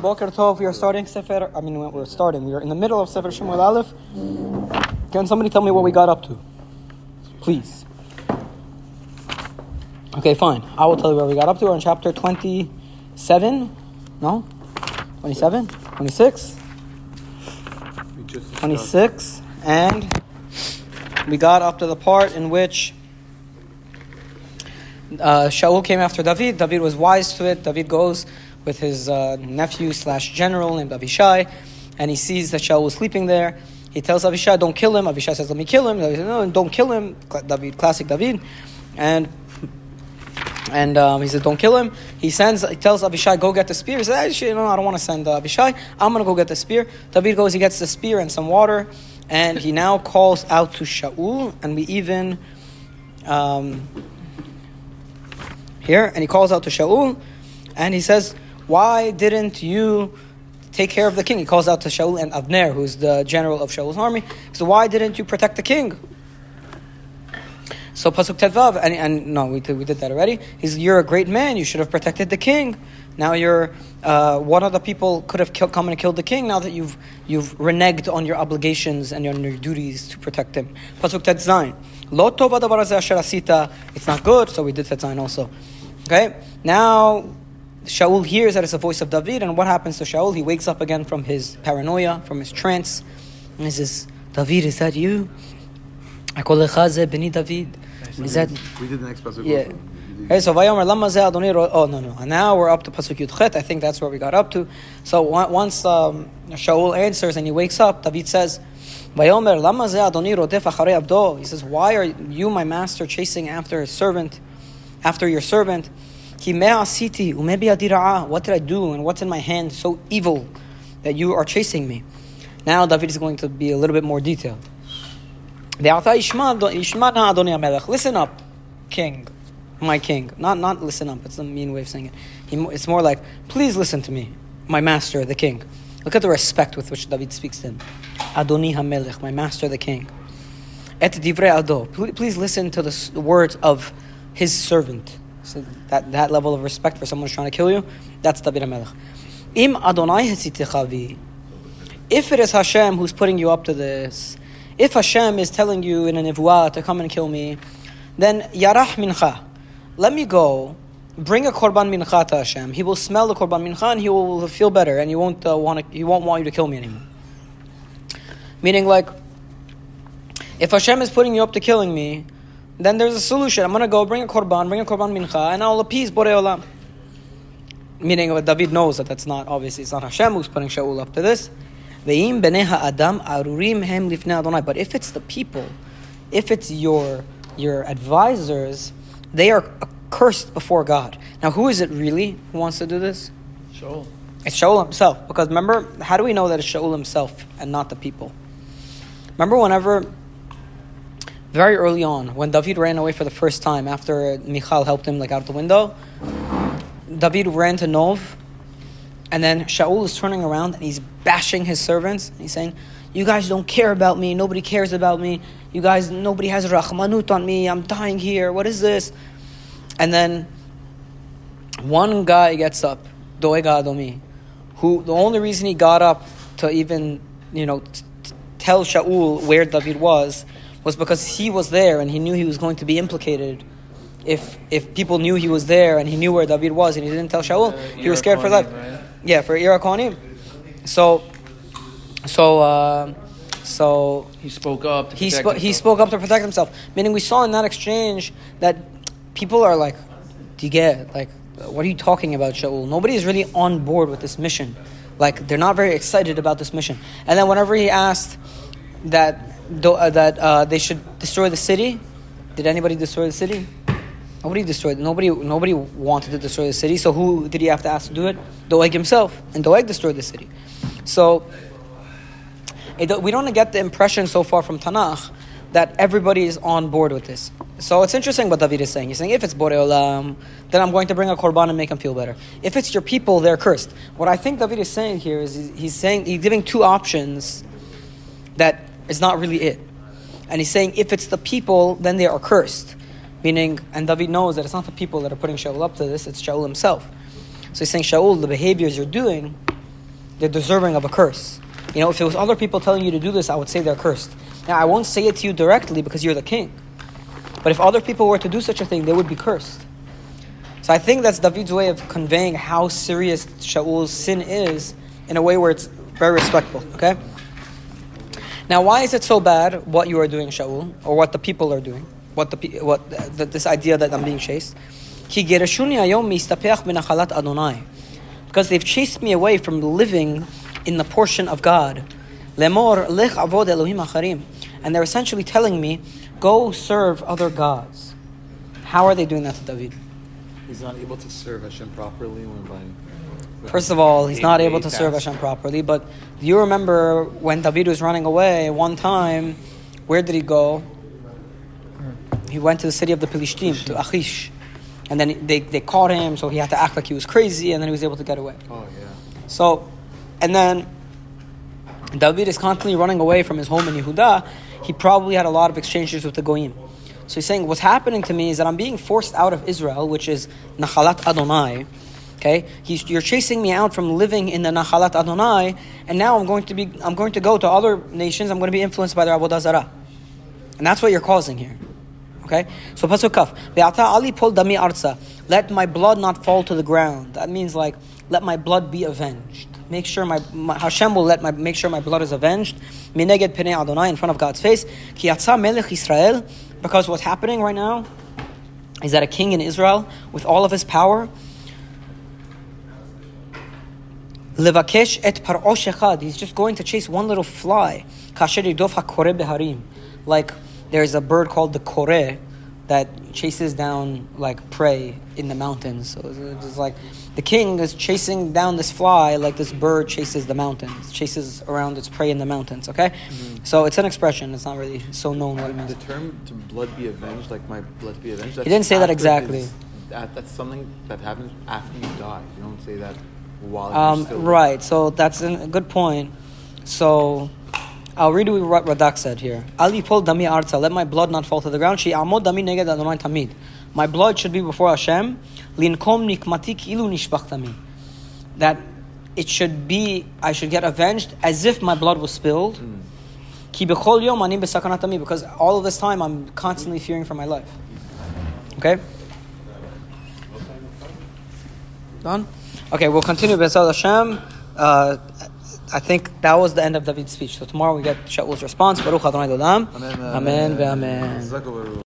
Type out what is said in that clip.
Boker Tov, we are starting Sefer, I mean, we're starting, we are in the middle of Sefer Shemuel Aleph. Can somebody tell me what we got up to? Please. Okay, fine. I will tell you where we got up to. We're in chapter 27. No? 27? 26? 26. And we got up to the part in which uh, Shaul came after David. David was wise to it. David goes with his uh, nephew slash general named Avishai, and he sees that Shaul is sleeping there. He tells Avishai, "Don't kill him." Avishai says, "Let me kill him." Says, "No, don't kill him." David, classic David, and and um, he says, "Don't kill him." He sends, he tells Avishai, "Go get the spear." He says, "Actually, no, I don't want to send uh, Avishai. I'm going to go get the spear." David goes, he gets the spear and some water, and he now calls out to Shaul, and we even um, here, and he calls out to Shaul, and he says, "Why didn't you?" Take care of the king. He calls out to Shaul and Avner, who's the general of Shaul's army. So why didn't you protect the king? So pasuk tet-vav, and, and no, we did, we did that already. He's you're a great man. You should have protected the king. Now you're uh, one of the people could have come and killed the king. Now that you've you've reneged on your obligations and your, your duties to protect him. Pasuk tetzain. Lo tova asita. It's not good. So we did tetzain also. Okay. Now Shaul hears that it's the voice of David, and what happens to Shaul? He wakes up again from his paranoia, from his trance, and he says, "David, is that you?" I call Beni David. Is that we did the next pasuk? yeah? Okay, so Vayomer Lama Adonai Oh no no. And now we're up to pasuk Yudchet. I think that's where we got up to. So once um, Shaul answers and he wakes up, David says, Vayomer Lama Adonai Rodef Acharei Avdo. He says, Why are you, my master, chasing after his servant, after your servant? What did I do and what's in my hand so evil that you are chasing me? Now David is going to be a little bit more detailed. Listen up, king, my king. Not not listen up. It's a mean way of saying it. It's more like, please listen to me, my master, the king. Look at the respect with which David speaks to him. Adoni HaMelech, my master, the king. Et divrei ado. Please listen to the words of his servant. So that, that level of respect for someone who's trying to kill you, that's David HaMelech. Im Adonai If it is Hashem who's putting you up to this, if Hashem is telling you in a nivuah to come and kill me, then yarach mincha, let me go, bring a korban mincha to Hashem. He will smell the korban mincha and he will feel better, and he won't uh, want to, he won't want you to kill me anymore. Meaning, like, if Hashem is putting you up to killing me, then there's a solution. I'm going to go bring a korban, bring a korban mincha, and I'll appease Borei Olam. Meaning, David knows that that's not obviously it's not Hashem who's putting Shaul up to this. But if it's the people, if it's your your advisors, they are cursed before God. Now, who is it really who wants to do this? Shaul. It's Shaul himself. Because remember, how do we know that it's Shaul himself and not the people? Remember, whenever very early on, when David ran away for the first time after Michal helped him like out the window, David ran to Nov and then Shaul is turning around and he's bashing his servants. And he's saying, You guys don't care about me. Nobody cares about me. You guys, nobody has rahmanut on me. I'm dying here. What is this? And then one guy gets up, Doeg Adomi, who the only reason he got up to even, you know, t- tell Shaul where David was was because he was there and he knew he was going to be implicated if if people knew he was there and he knew where David was and he didn't tell Shaul, uh, he was scared for life. Right? Yeah, for Irakonim. So, so, uh, so he spoke up. he spoke. He spoke up to protect himself. Meaning, we saw in that exchange that people are like, "Do you get like what are you talking about, Shaul? Nobody is really on board with this mission. Like they're not very excited about this mission." And then whenever he asked that uh, that uh, they should destroy the city, did anybody destroy the city? Nobody destroyed. Nobody. Nobody wanted to destroy the city. So who did he have to ask to do it? Doeg himself, and Doeg destroyed the city. So it, we don't get the impression so far from Tanakh that everybody is on board with this. So it's interesting what David is saying. He's saying if it's Borei Olam, then I'm going to bring a korban and make him feel better. If it's your people, they're cursed. What I think David is saying here is he's saying he's giving two options that is not really it. And he's saying if it's the people, then they are cursed. Meaning, and David knows that it's not the people that are putting Shaul up to this, it's Shaul himself. So he's saying, Shaul, the behaviors you're doing, they're deserving of a curse. You know, if it was other people telling you to do this, I would say they're cursed. Now, I won't say it to you directly because you're the king. But if other people were to do such a thing, they would be cursed. So I think that's David's way of conveying how serious Shaul's sin is in a way where it's very respectful. Okay? Now, why is it so bad what you are doing, Shaul, or what the people are doing? What the what the, this idea that I'm being chased? Because they've chased me away from living in the portion of God. And they're essentially telling me, go serve other gods. How are they doing that to David? He's not able to serve Hashem properly when by First of all, he's not able to serve. Hashem properly. But do you remember when David was running away one time? Where did he go? He went to the city of the Philistines, to Achish. And then they, they caught him, so he had to act like he was crazy, and then he was able to get away. Oh yeah. So, and then David is constantly running away from his home in Yehuda. He probably had a lot of exchanges with the Goyim. So he's saying, what's happening to me is that I'm being forced out of Israel, which is Nachalat Adonai. Okay, He's, you're chasing me out from living in the Nachalat Adonai, and now I'm going to be, I'm going to go to other nations. I'm going to be influenced by their Avodah Zarah, and that's what you're causing here. Okay, so pasuk kaf. Ve'ata ali pol dami arza. Let my blood not fall to the ground. That means like let my blood be avenged. Make sure my, my Hashem will let my make sure my blood is avenged. Mineged penei Adonai in front of God's face. Ki melech Israel. Because what's happening right now is that a king in Israel with all of his power. Levakesh et par'osh echad. He's just going to chase one little fly. Kasher yirdof hakore beharim. Like there's a bird called the kore that chases down like prey in the mountains. So it's like the king is chasing down this fly like this bird chases the mountains, chases around its prey in the mountains. Okay, mm-hmm. so it's an expression. It's not really so known what it means. The term "to blood be avenged," like my blood be avenged. He didn't say that exactly. that, that's something that happens after you die. You don't say that Um, right. So that's a good point. So I'll read what Radak said here. Ali pol dami arza. Let my blood not fall to the ground. She amod dami neged Adonai tamid. My blood should be before Hashem. Linkom nikmati ilu nishbachtami. That it should be. I should get avenged as if my blood was spilled. Ki bechol yom ani besakanatami. Because all of this time I'm constantly fearing for my life. Okay. Done? Okay, we'll continue B'ezrat Hashem. Uh, I think that was the end of David's speech. So tomorrow we get Shaul's response. Baruch Adonai Olam. Amen. Amen. Amen.